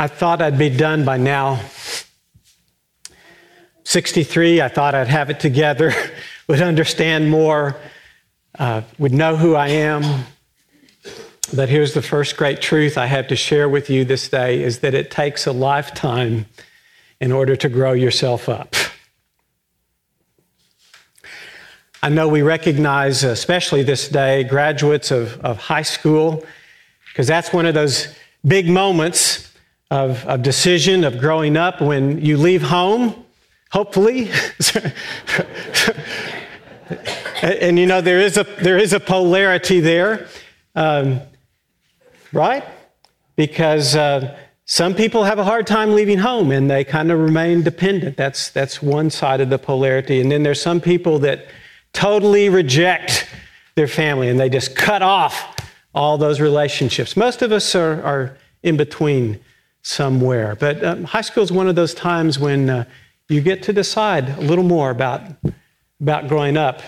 I thought I'd be done by now. 63, I thought I'd have it together, would understand more, uh, would know who I am. But here's the first great truth I have to share with you this day is that it takes a lifetime in order to grow yourself up. I know we recognize, especially this day, graduates of, of high school, because that's one of those big moments of, of decision, of growing up when you leave home, hopefully. and, you know, there is a, there is a polarity there, um, right? Because uh, some people have a hard time leaving home and they kind of remain dependent. That's, that's one side of the polarity. And then there's some people that totally reject their family and they just cut off all those relationships. Most of us are, are in between somewhere. But um, high school is one of those times when uh, you get to decide a little more about, about growing up.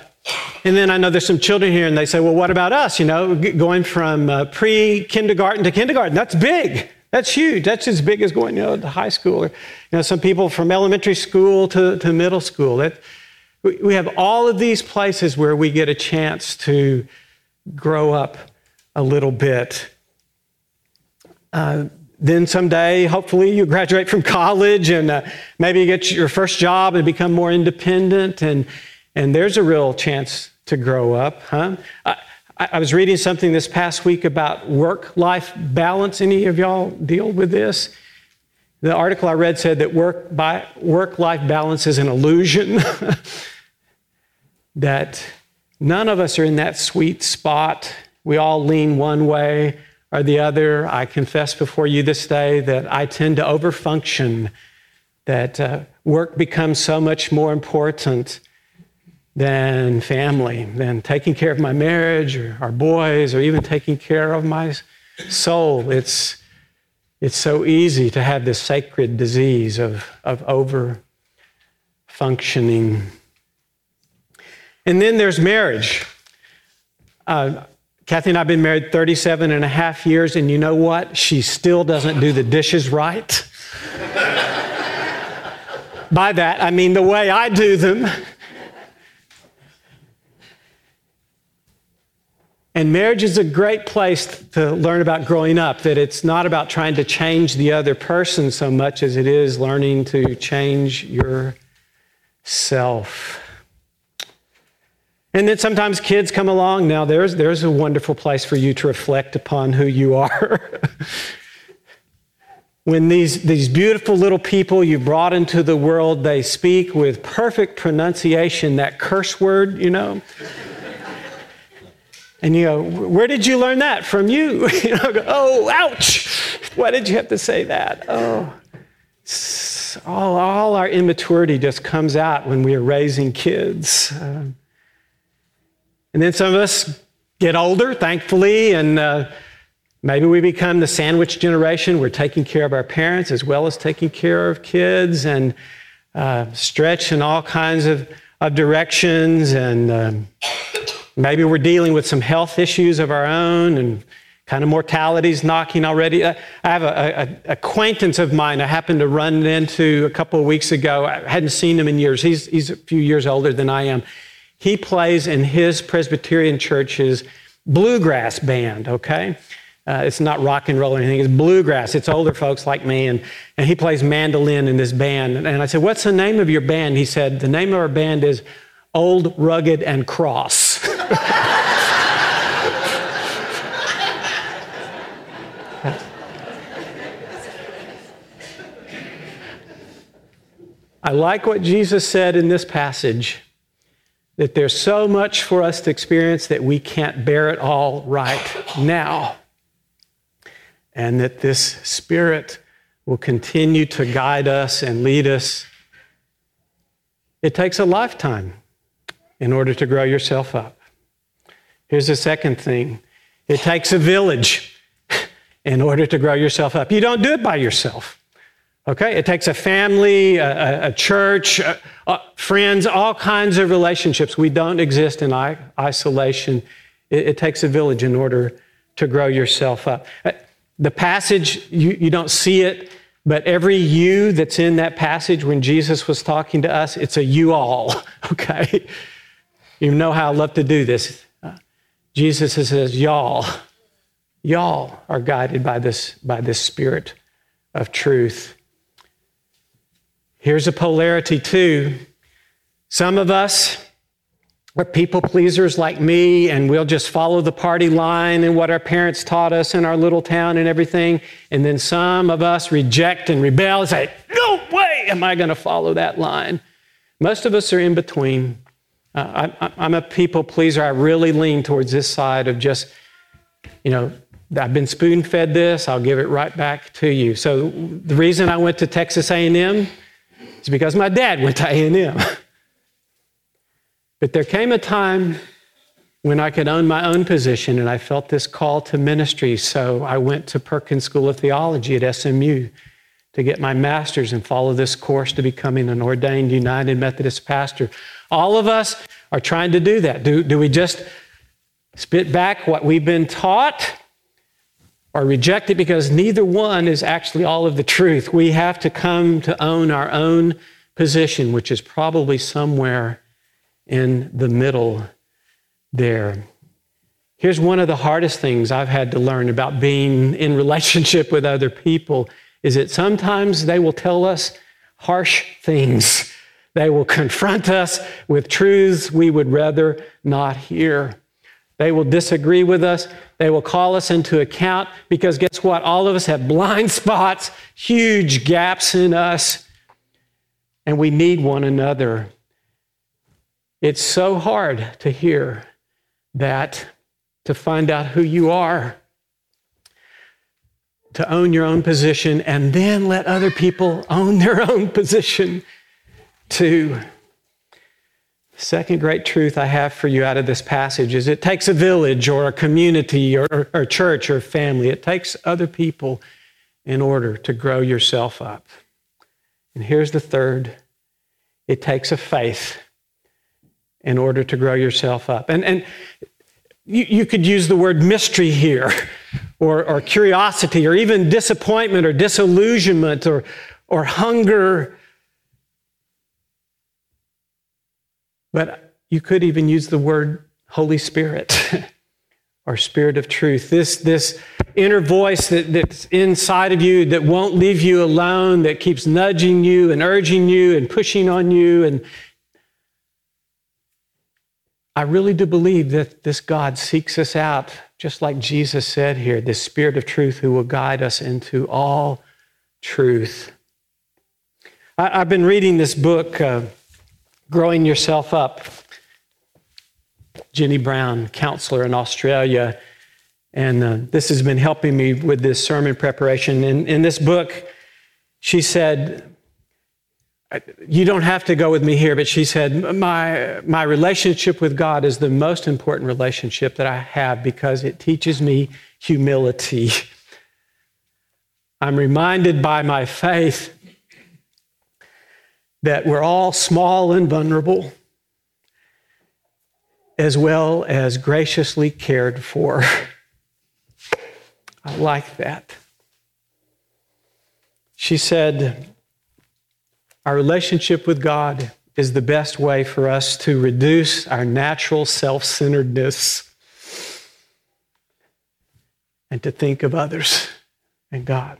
And then I know there's some children here and they say, well, what about us? You know, going from uh, pre kindergarten to kindergarten, that's big. That's huge. That's as big as going, you know, to high school. Or, you know, some people from elementary school to, to middle school. We have all of these places where we get a chance to grow up a little bit. Uh, then someday, hopefully, you graduate from college and uh, maybe you get your first job and become more independent, and, and there's a real chance to grow up, huh? I, I was reading something this past week about work life balance. Any of y'all deal with this? The article I read said that work, work life balance is an illusion, that none of us are in that sweet spot. We all lean one way or the other. I confess before you this day that I tend to overfunction, that uh, work becomes so much more important than family, than taking care of my marriage or our boys, or even taking care of my soul. It's, it's so easy to have this sacred disease of, of over functioning. And then there's marriage. Uh, Kathy and I have been married 37 and a half years, and you know what? She still doesn't do the dishes right. By that, I mean the way I do them. And marriage is a great place to learn about growing up, that it's not about trying to change the other person so much as it is learning to change yourself. And then sometimes kids come along. Now, there's, there's a wonderful place for you to reflect upon who you are. when these, these beautiful little people you brought into the world, they speak with perfect pronunciation, that curse word, you know. and you go, where did you learn that? From you. you know, go, oh, ouch. Why did you have to say that? Oh. All, all our immaturity just comes out when we are raising kids. Um, and then some of us get older, thankfully, and uh, maybe we become the sandwich generation. We're taking care of our parents as well as taking care of kids and uh, stretch in all kinds of, of directions. And um, maybe we're dealing with some health issues of our own and kind of mortality's knocking already. I have an acquaintance of mine I happened to run into a couple of weeks ago. I hadn't seen him in years. He's, he's a few years older than I am. He plays in his Presbyterian church's bluegrass band, okay? Uh, it's not rock and roll or anything, it's bluegrass. It's older folks like me, and, and he plays mandolin in this band. And I said, What's the name of your band? He said, The name of our band is Old, Rugged, and Cross. I like what Jesus said in this passage that there's so much for us to experience that we can't bear it all right now. And that this Spirit will continue to guide us and lead us. It takes a lifetime in order to grow yourself up. Here's the second thing it takes a village in order to grow yourself up. You don't do it by yourself. Okay? It takes a family, a, a church, a, a friends, all kinds of relationships. We don't exist in isolation. It, it, takes a village in order to grow yourself up. Uh, the passage, you, you don't see it But every you that's in that passage when Jesus was talking to us, it's a you all, okay? You know how I love to do this. Uh, Jesus says, y'all, y'all are guided by this, by this spirit of truth. Here's a polarity, too. Some of us are people pleasers like me, and we'll just follow the party line and what our parents taught us in our little town and everything. And then some of us reject and rebel and say, No way am I going to follow that line. Most of us are in between. Uh, I, I'm a people pleaser. I really lean towards this side of just, you know, I've been spoon fed this, I'll give it right back to you. So the reason I went to Texas A&M it's because my dad went to A&M. but there came a time when I could own my own position and I felt this call to ministry. So I went to Perkins School of Theology at SMU to get my master's and follow this course to becoming an ordained United Methodist pastor. All of us are trying to do that. Do, do we just spit back what we've been taught? Or reject it because neither one is actually all of the truth. We have to come to own our own position, which is probably somewhere in the middle there. Here's one of the hardest things I've had to learn about being in relationship with other people is that sometimes they will tell us harsh things. They will confront us with truths we would rather not hear. They will disagree with us. They will call us into account because guess what? All of us have blind spots, huge gaps in us, and we need one another. It's so hard to hear that, to find out who you are, to own your own position, and then let other people own their own position too. Second great truth I have for you out of this passage is it takes a village or a community or, or, church or family. It takes other people in order to grow yourself up. And here's the third it takes a faith in order to grow yourself up. And, and you, you could use the word mystery here, or, or curiosity, or even disappointment, or disillusionment, or, or hunger But you could even use the word Holy Spirit or Spirit of truth. This, this inner voice that, that's inside of you that won't leave you alone, that keeps nudging you and urging you and pushing on you. And I really do believe that this God seeks us out, just like Jesus said here, this Spirit of truth who will guide us into all truth. I, have been reading this book. Uh, growing yourself up. Jenny Brown, counselor in Australia, and uh, this has been helping me with this sermon preparation. In, in this book, she said, you don't have to go with me here, but she said, my, my relationship with God is the most important relationship that I have because it teaches me humility. I'm reminded by my faith that we're all small and vulnerable, as well as graciously cared for. I like that. She said, Our relationship with God is the best way for us to reduce our natural self centeredness and to think of others and God.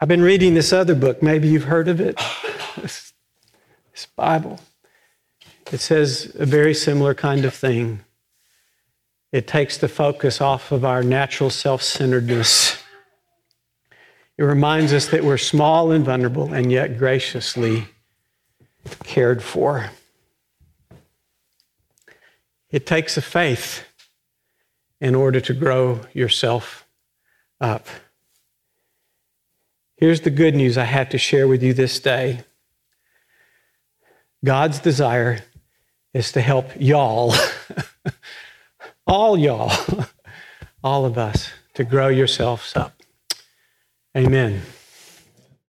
I've been reading this other book. Maybe you've heard of it. This, this Bible. It says a very similar kind of thing. It takes the focus off of our natural self centeredness. It reminds us that we're small and vulnerable and yet graciously cared for. It takes a faith in order to grow yourself up. Here's the good news I have to share with you this day God's desire is to help y'all, all y'all, all of us, to grow yourselves up. Amen.